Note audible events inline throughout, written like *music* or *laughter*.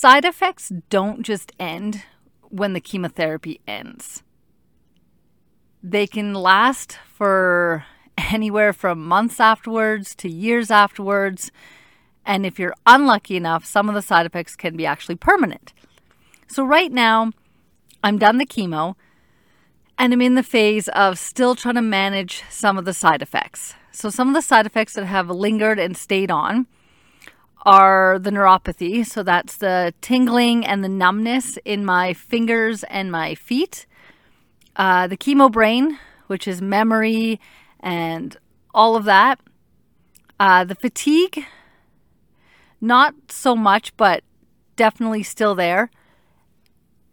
side effects don't just end when the chemotherapy ends. They can last for anywhere from months afterwards to years afterwards. And if you're unlucky enough, some of the side effects can be actually permanent. So, right now, I'm done the chemo and I'm in the phase of still trying to manage some of the side effects. So, some of the side effects that have lingered and stayed on are the neuropathy. So, that's the tingling and the numbness in my fingers and my feet. Uh, the chemo brain, which is memory and all of that. Uh, the fatigue, not so much, but definitely still there.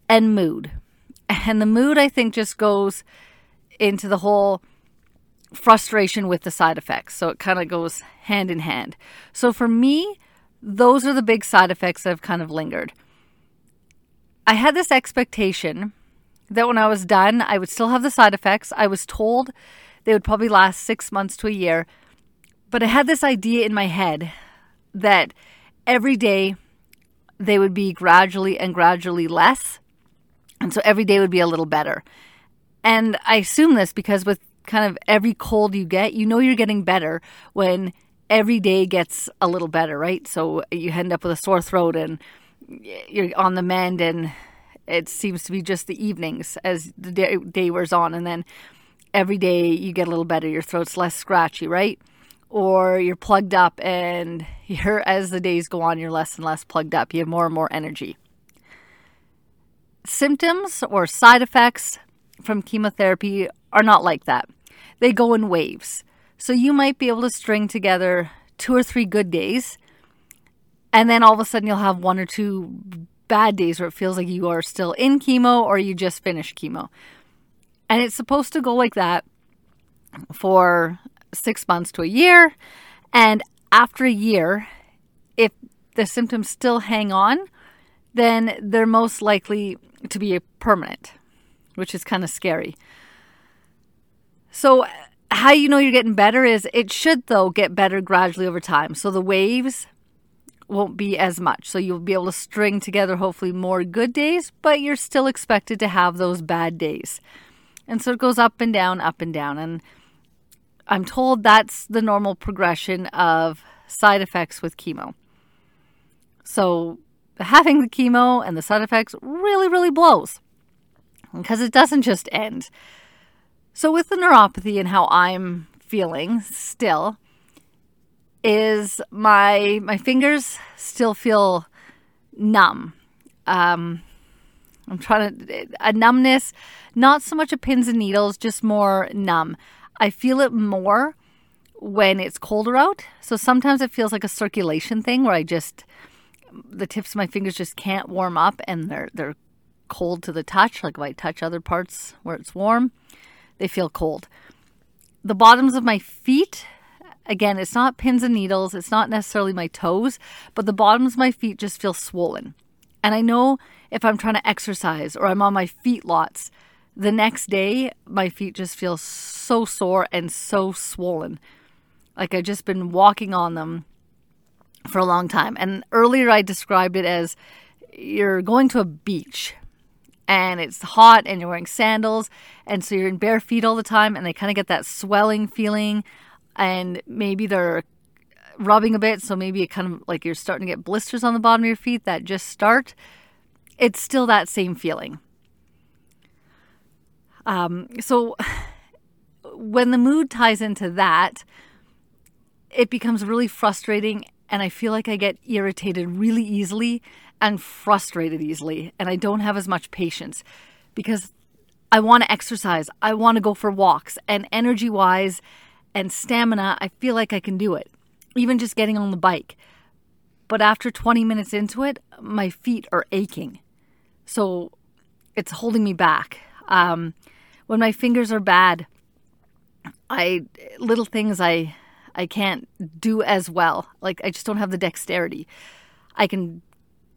And mood. And the mood, I think, just goes into the whole frustration with the side effects. So it kind of goes hand in hand. So for me, those are the big side effects that have kind of lingered. I had this expectation that when I was done, I would still have the side effects. I was told they would probably last six months to a year. But I had this idea in my head that every day they would be gradually and gradually less. And so every day would be a little better. And I assume this because with kind of every cold you get, you know you're getting better when every day gets a little better, right? So you end up with a sore throat and you're on the mend and it seems to be just the evenings as the day, day wears on and then every day you get a little better, your throat's less scratchy, right? Or you're plugged up and *laughs* you're as the days go on, you're less and less plugged up. You have more and more energy. Symptoms or side effects from chemotherapy are not like that. They go in waves. So you might be able to string together two or three good days, and then all of a sudden you'll have one or two bad days where it feels like you are still in chemo or you just finished chemo. And it's supposed to go like that for six months to a year. And after a year, if the symptoms still hang on, then they're most likely to be permanent, which is kind of scary. So, how you know you're getting better is it should, though, get better gradually over time. So, the waves won't be as much. So, you'll be able to string together, hopefully, more good days, but you're still expected to have those bad days. And so it goes up and down, up and down. And I'm told that's the normal progression of side effects with chemo. So having the chemo and the side effects really, really blows because it doesn't just end. So, with the neuropathy and how I'm feeling still, is my my fingers still feel numb. Um, I'm trying to, a numbness, not so much a pins and needles, just more numb. I feel it more when it's colder out. So sometimes it feels like a circulation thing where I just, the tips of my fingers just can't warm up and they're, they're cold to the touch. Like if I touch other parts where it's warm, they feel cold. The bottoms of my feet, again, it's not pins and needles, it's not necessarily my toes, but the bottoms of my feet just feel swollen. And I know if I'm trying to exercise or I'm on my feet lots, the next day my feet just feel so sore and so swollen. Like I've just been walking on them for a long time. And earlier I described it as you're going to a beach and it's hot and you're wearing sandals and so you're in bare feet all the time and they kind of get that swelling feeling and maybe they're rubbing a bit so maybe it kind of like you're starting to get blisters on the bottom of your feet that just start it's still that same feeling. Um, so *sighs* when the mood ties into that, it becomes really frustrating, and I feel like I get irritated really easily and frustrated easily, and I don't have as much patience because I want to exercise, I want to go for walks, and energy wise and stamina, I feel like I can do it, even just getting on the bike. But after 20 minutes into it, my feet are aching. So it's holding me back. Um, when my fingers are bad, I little things I I can't do as well. Like I just don't have the dexterity. I can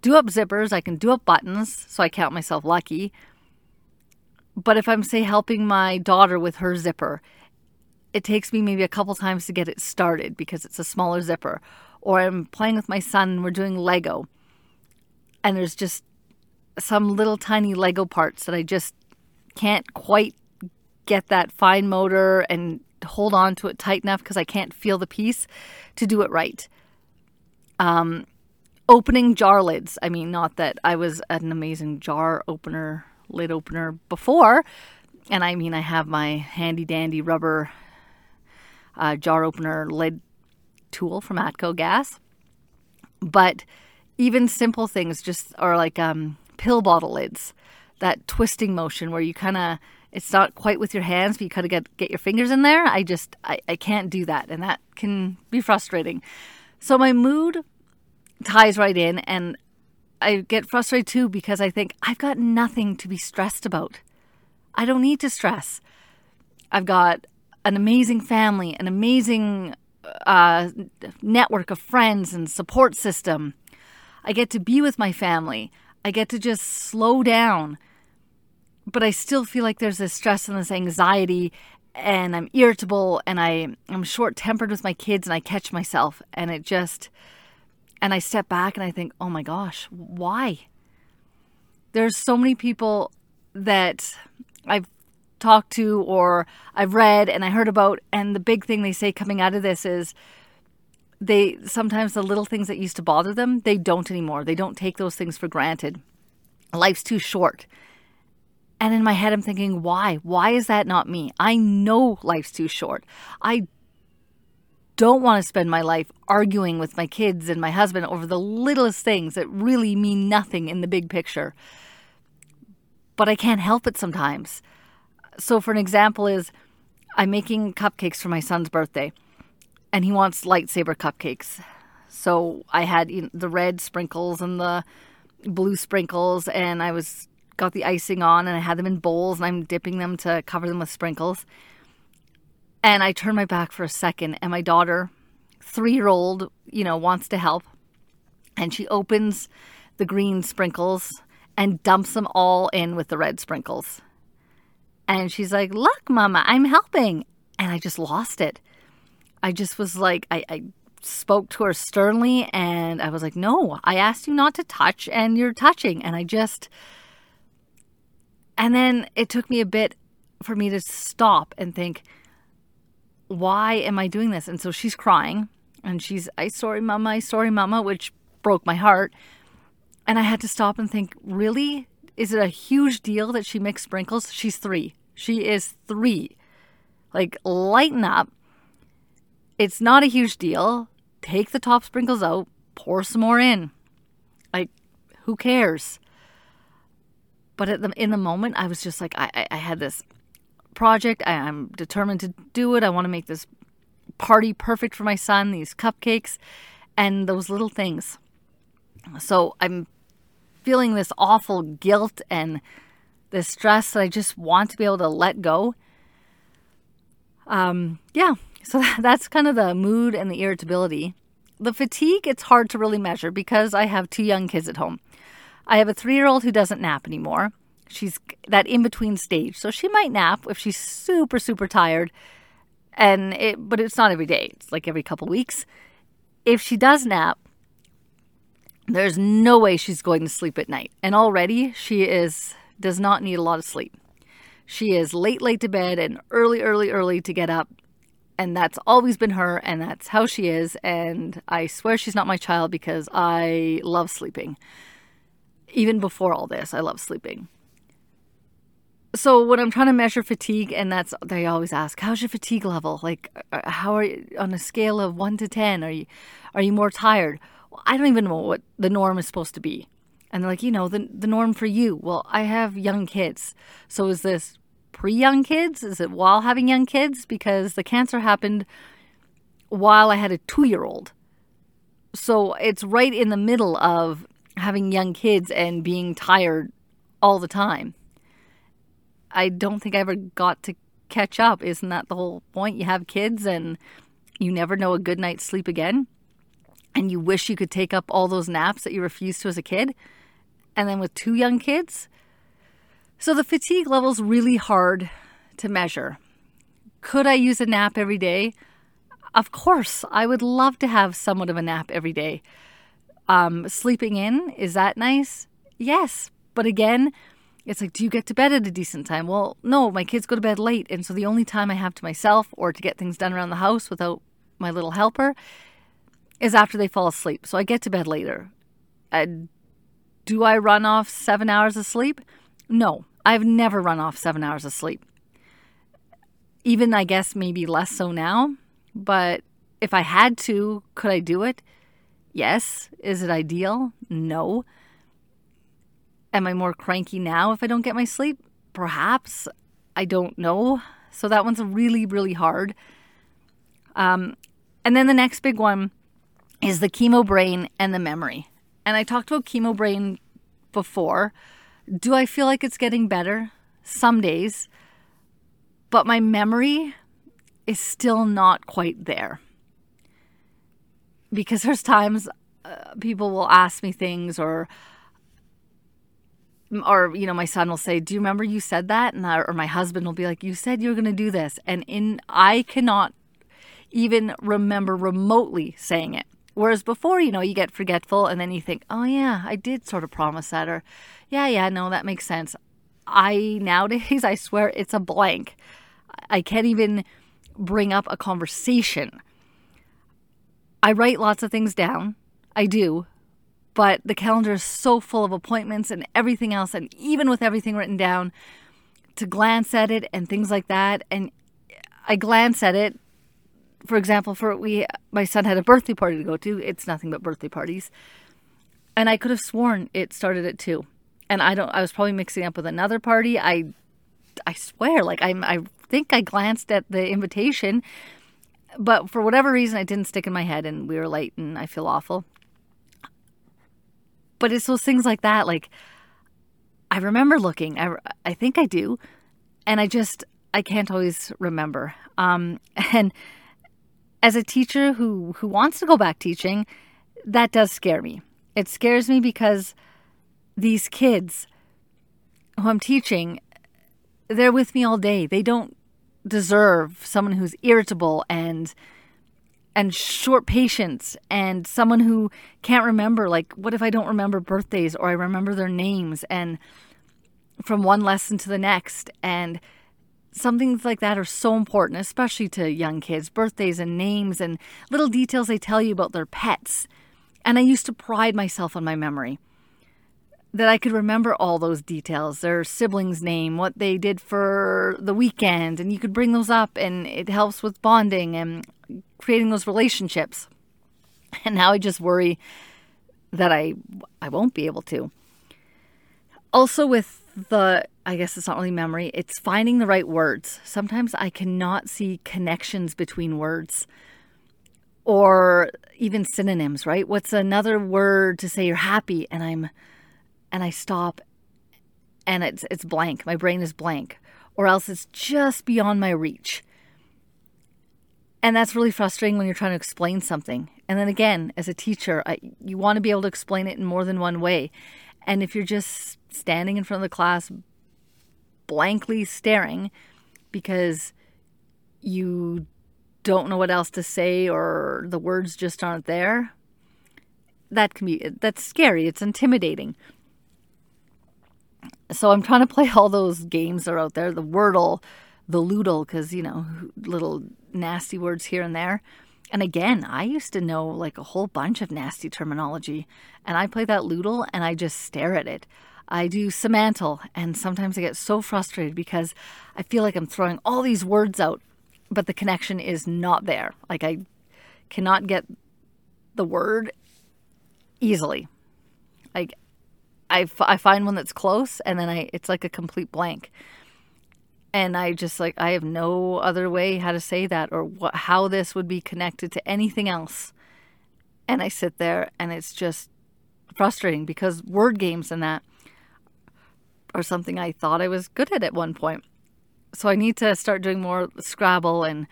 do up zippers, I can do up buttons, so I count myself lucky. But if I'm say helping my daughter with her zipper, it takes me maybe a couple times to get it started because it's a smaller zipper. Or I'm playing with my son and we're doing Lego and there's just some little tiny Lego parts that I just can't quite get that fine motor and hold on to it tight enough because I can't feel the piece to do it right. Um, opening jar lids. I mean, not that I was an amazing jar opener, lid opener before. And I mean, I have my handy dandy rubber uh, jar opener lid tool from Atco Gas. But even simple things just are like um, pill bottle lids, that twisting motion where you kind of it's not quite with your hands, but you kind of get get your fingers in there. I just I, I can't do that, and that can be frustrating. So my mood ties right in, and I get frustrated too because I think I've got nothing to be stressed about. I don't need to stress. I've got an amazing family, an amazing uh, network of friends and support system. I get to be with my family. I get to just slow down. But I still feel like there's this stress and this anxiety, and I'm irritable and I, I'm short tempered with my kids, and I catch myself. And it just, and I step back and I think, oh my gosh, why? There's so many people that I've talked to or I've read and I heard about, and the big thing they say coming out of this is they sometimes the little things that used to bother them, they don't anymore. They don't take those things for granted. Life's too short. And in my head, I'm thinking, why? Why is that not me? I know life's too short. I don't want to spend my life arguing with my kids and my husband over the littlest things that really mean nothing in the big picture. But I can't help it sometimes. So, for an example, is I'm making cupcakes for my son's birthday, and he wants lightsaber cupcakes. So I had the red sprinkles and the blue sprinkles, and I was got the icing on, and I had them in bowls, and I'm dipping them to cover them with sprinkles. And I turn my back for a second, and my daughter, three year old, you know, wants to help. And she opens the green sprinkles and dumps them all in with the red sprinkles. And she's like, Look, Mama, I'm helping. And I just lost it. I just was like, I, I spoke to her sternly and I was like, No, I asked you not to touch and you're touching. And I just, and then it took me a bit for me to stop and think, why am I doing this? And so she's crying and she's, I sorry, mama, I sorry, mama, which broke my heart. And I had to stop and think, really? Is it a huge deal that she mixed sprinkles? She's three. She is three. Like, lighten up. It's not a huge deal. Take the top sprinkles out, pour some more in. Like, who cares? But the, in the moment, I was just like, I, I had this project. I, I'm determined to do it. I want to make this party perfect for my son, these cupcakes, and those little things. So I'm feeling this awful guilt and this stress that I just want to be able to let go. Um, yeah, so *laughs* that's kind of the mood and the irritability. The fatigue, it's hard to really measure because I have two young kids at home. I have a three year old who doesn't nap anymore. She's that in between stage. So she might nap if she's super, super tired. And it, but it's not every day. It's like every couple weeks. If she does nap, there's no way she's going to sleep at night. And already she is does not need a lot of sleep. She is late, late to bed and early, early, early to get up. And that's always been her, and that's how she is. And I swear she's not my child because I love sleeping. Even before all this, I love sleeping so when I'm trying to measure fatigue, and that's they always ask, "How's your fatigue level? Like, uh, how are you on a scale of one to ten? Are you are you more tired?" Well, I don't even know what the norm is supposed to be, and they're like, you know, the the norm for you. Well, I have young kids, so is this pre young kids? Is it while having young kids? Because the cancer happened while I had a two year old, so it's right in the middle of having young kids and being tired all the time. I don't think I ever got to catch up. Isn't that the whole point? You have kids and you never know a good night's sleep again. And you wish you could take up all those naps that you refused to as a kid. And then with two young kids. So the fatigue level's really hard to measure. Could I use a nap every day? Of course, I would love to have somewhat of a nap every day. Um, sleeping in, is that nice? Yes. But again, it's like, do you get to bed at a decent time? Well, no, my kids go to bed late. And so the only time I have to myself or to get things done around the house without my little helper is after they fall asleep. So I get to bed later. Uh, do I run off seven hours of sleep? No, I've never run off seven hours of sleep. Even, I guess, maybe less so now. But if I had to, could I do it? Yes. Is it ideal? No. Am I more cranky now if I don't get my sleep? Perhaps. I don't know. So that one's really, really hard. Um, and then the next big one is the chemo brain and the memory. And I talked about chemo brain before. Do I feel like it's getting better? Some days. But my memory is still not quite there. Because there's times uh, people will ask me things or or you know my son will say do you remember you said that? And I, or my husband will be like you said you were going to do this. And in i cannot even remember remotely saying it. Whereas before you know you get forgetful and then you think oh yeah i did sort of promise that or yeah yeah no that makes sense. I nowadays *laughs* i swear it's a blank. I can't even bring up a conversation. I write lots of things down. I do but the calendar is so full of appointments and everything else. And even with everything written down, to glance at it and things like that. And I glance at it. For example, for we, my son had a birthday party to go to. It's nothing but birthday parties, and I could have sworn it started at two. And I don't. I was probably mixing up with another party. I, I swear, like I'm. I think I glanced at the invitation, but for whatever reason, it didn't stick in my head, and we were late, and I feel awful. But it's those things like that. Like, I remember looking. I, I think I do. And I just, I can't always remember. Um, *laughs* and as a teacher who, who wants to go back teaching, that does scare me. It scares me because these kids who I'm teaching, they're with me all day. They don't deserve someone who's irritable and and short patience and someone who can't remember like what if i don't remember birthdays or i remember their names and from one lesson to the next? And some things like that are so important especially to young kids birthdays and names and little details they tell you about their pets. And i used to pride myself on my memory that I could remember all those details, their sibling's name, what they did for the weekend, and you could bring those up and it helps with bonding and creating those relationships. And now I just worry that I I won't be able to. Also with the I guess it's not really memory, it's finding the right words. Sometimes I cannot see connections between words or even synonyms, right? What's another word to say you're happy and I'm and I stop and it's it's blank. My brain is blank or else it's just beyond my reach. And that's really frustrating when you're trying to explain something. And then again, as a teacher, I, you want to be able to explain it in more than one way. And if you're just standing in front of the class blankly staring because you don't know what else to say or the words just aren't there, that can be that's scary. It's intimidating. So I'm trying to play all those games that are out there, the Wordle, the Lewdle, because you know, little nasty words here and there. And again, I used to know like a whole bunch of nasty terminology, and I play that Lewdle and I just stare at it. I do Semantle, and sometimes I get so frustrated because I feel like I'm throwing all these words out, but the connection is not there. Like I cannot get the word easily. Like I, f- I find one that's close, and then I it's like a complete blank and I just like I have no other way how to say that or what how this would be connected to anything else. And I sit there and it's just frustrating because word games and that are something I thought I was good at at one point. So I need to start doing more Scrabble and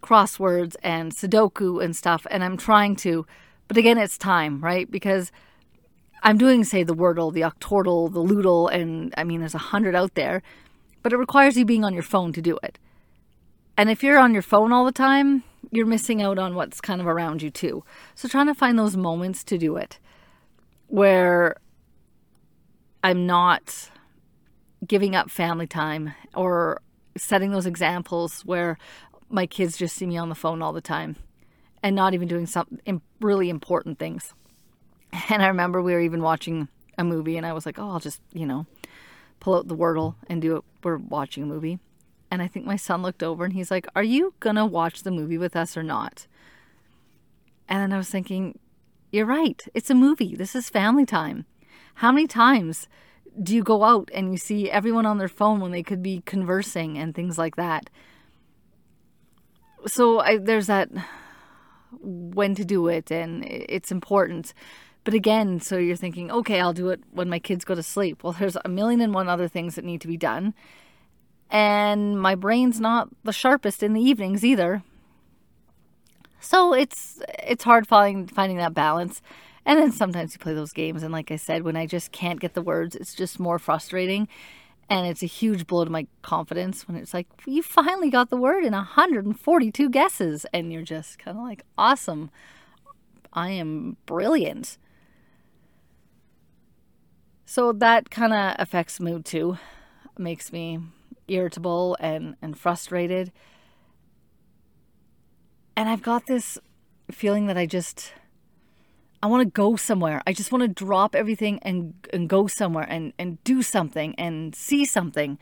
crosswords and Sudoku and stuff and I'm trying to but again it's time, right? Because I'm doing say the Wordle, the Octordle, the Lewdle and I mean there's a hundred out there but it requires you being on your phone to do it. And if you're on your phone all the time, you're missing out on what's kind of around you too. So trying to find those moments to do it. where I'm not giving up family time or setting those examples where my kids just see me on the phone all the time and not even doing some really important things. And I remember we were even watching a movie and I was like, oh, I'll just, you know, pull out the Wordle and do it. We're watching a movie. And I think my son looked over and he's like, Are you going to watch the movie with us or not? And then I was thinking, You're right. It's a movie. This is family time. How many times do you go out and you see everyone on their phone when they could be conversing and things like that? So I, there's that when to do it and it's important. But again, so you're thinking, okay, I'll do it when my kids go to sleep. Well, there's a million and one other things that need to be done. And my brain's not the sharpest in the evenings either. So it's it's hard finding finding that balance. And then sometimes you play those games and like I said, when I just can't get the words, it's just more frustrating. And it's a huge blow to my confidence when it's like, you finally got the word in 142 guesses. And you're just kind of like, awesome. I am brilliant. So that kind of affects mood too. Makes me irritable and, and frustrated. And I've got this feeling that I just I want to go somewhere. I just want to drop everything and and go somewhere and and do something and see something.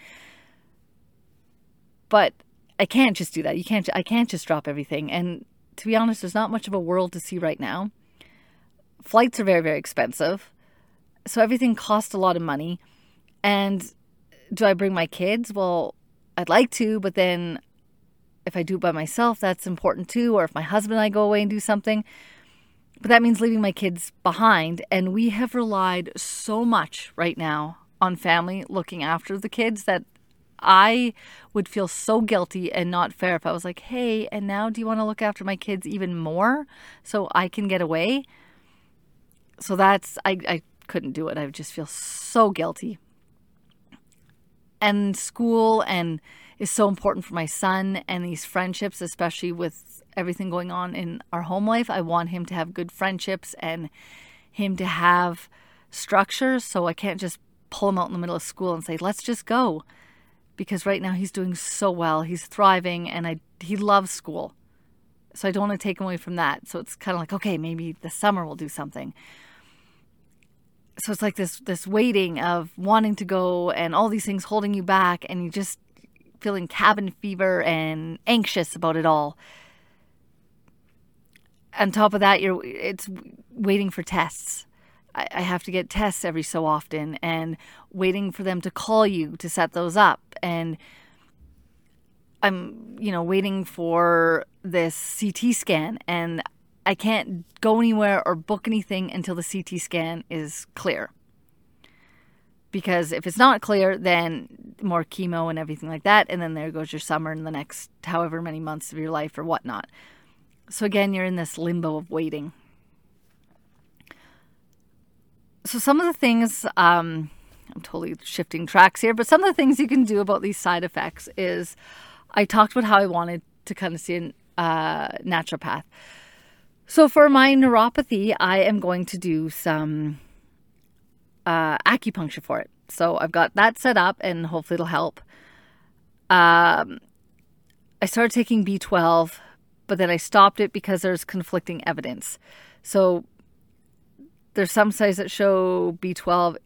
But I can't just do that. You can't I can't just drop everything. And to be honest, there's not much of a world to see right now. Flights are very very expensive so everything costs a lot of money. And do I bring my kids? Well, I'd like to, but then if I do it by myself, that's important too. Or if my husband and I go away and do something. But that means leaving my kids behind. And we have relied so much right now on family looking after the kids that I would feel so guilty and not fair if I was like, hey, and now do you want to look after my kids even more so I can get away? So that's, I, I couldn't do it. I just feel so guilty. And school and is so important for my son and these friendships, especially with everything going on in our home life. I want him to have good friendships and him to have structure. So I can't just pull him out in the middle of school and say, let's just go. Because right now he's doing so well. He's thriving and I he loves school. So I don't want to take him away from that. So it's kind of like, okay, maybe the summer we'll do something so it's like this this waiting of wanting to go and all these things holding you back and you just feeling cabin fever and anxious about it all. On top of that you're it's waiting for tests. I, I have to get tests every so often and waiting for them to call you to set those up. And i'm you know waiting for this ct scan and I can't go anywhere or book anything until the CT scan is clear. Because if it's not clear, then more chemo and everything like that, and then there goes your summer and the next however many months of your life or whatnot. So again, you're in this limbo of waiting. So some of the things, um, I'm totally shifting tracks here, but some of the things you can do about these side effects is I talked about how I wanted to kind of see a uh, naturopath. So for my neuropathy, I am going to do some uh, acupuncture for it. So I've got that set up, and hopefully it'll help. Um, I started taking B12, but then I stopped it because there's conflicting evidence. So there's some studies that show B12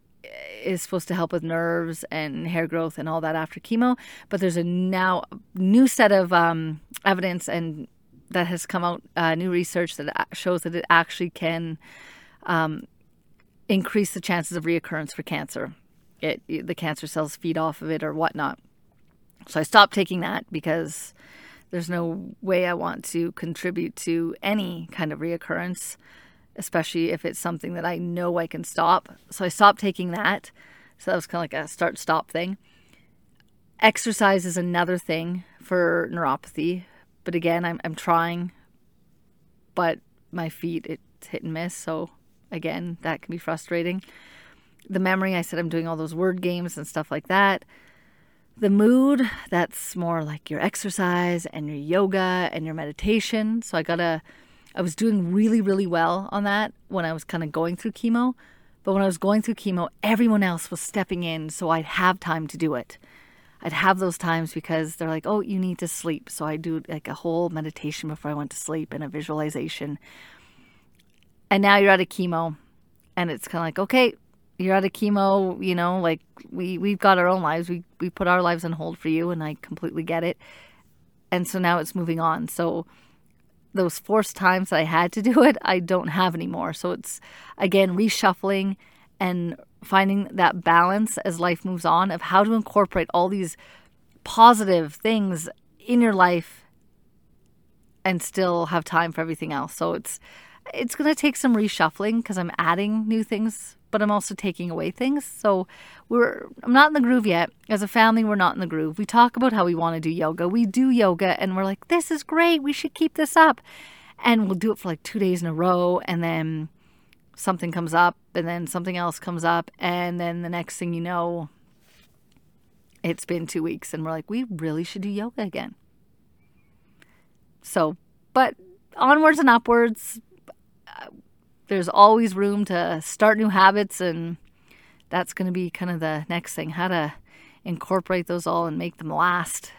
is supposed to help with nerves and hair growth and all that after chemo, but there's a now new set of um, evidence and that has come out, uh, new research that shows that it actually can um, increase the chances of reoccurrence for cancer. It, the cancer cells feed off of it or whatnot. So I stopped taking that because there's no way I want to contribute to any kind of reoccurrence, especially if it's something that I know I can stop. So I stopped taking that. So that was kind of like a start stop thing. Exercise is another thing for neuropathy but again, I'm I'm trying, but my feet it's hit and miss. So again, that can be frustrating. The memory, I said I'm doing all those word games and stuff like that. The mood, that's more like your exercise and your yoga and your meditation. So I gotta I was doing really, really well on that when I was kind of going through chemo. But when I was going through chemo, everyone else was stepping in so I'd have time to do it. I'd have those times because they're like, oh, you need to sleep. So I do like a whole meditation before I went to sleep and a visualization. And now you're out of chemo, and it's kind of like, okay, you're out of chemo. You know, like we we've got our own lives. We we put our lives on hold for you, and I completely get it. And so now it's moving on. So those forced times that I had to do it, I don't have anymore. So it's again reshuffling and finding that balance as life moves on of how to incorporate all these positive things in your life and still have time for everything else. So it's it's going to take some reshuffling because I'm adding new things, but I'm also taking away things. So we're I'm not in the groove yet. As a family, we're not in the groove. We talk about how we want to do yoga. We do yoga and we're like, this is great. We should keep this up. And we'll do it for like 2 days in a row and then something comes up and then something else comes up and then the next thing you know it's been 2 weeks and we're like, we really should do yoga again. So, but onwards and upwards, uh, there's always room to start new habits and that's going to be kind of the next thing how to incorporate those all and make them last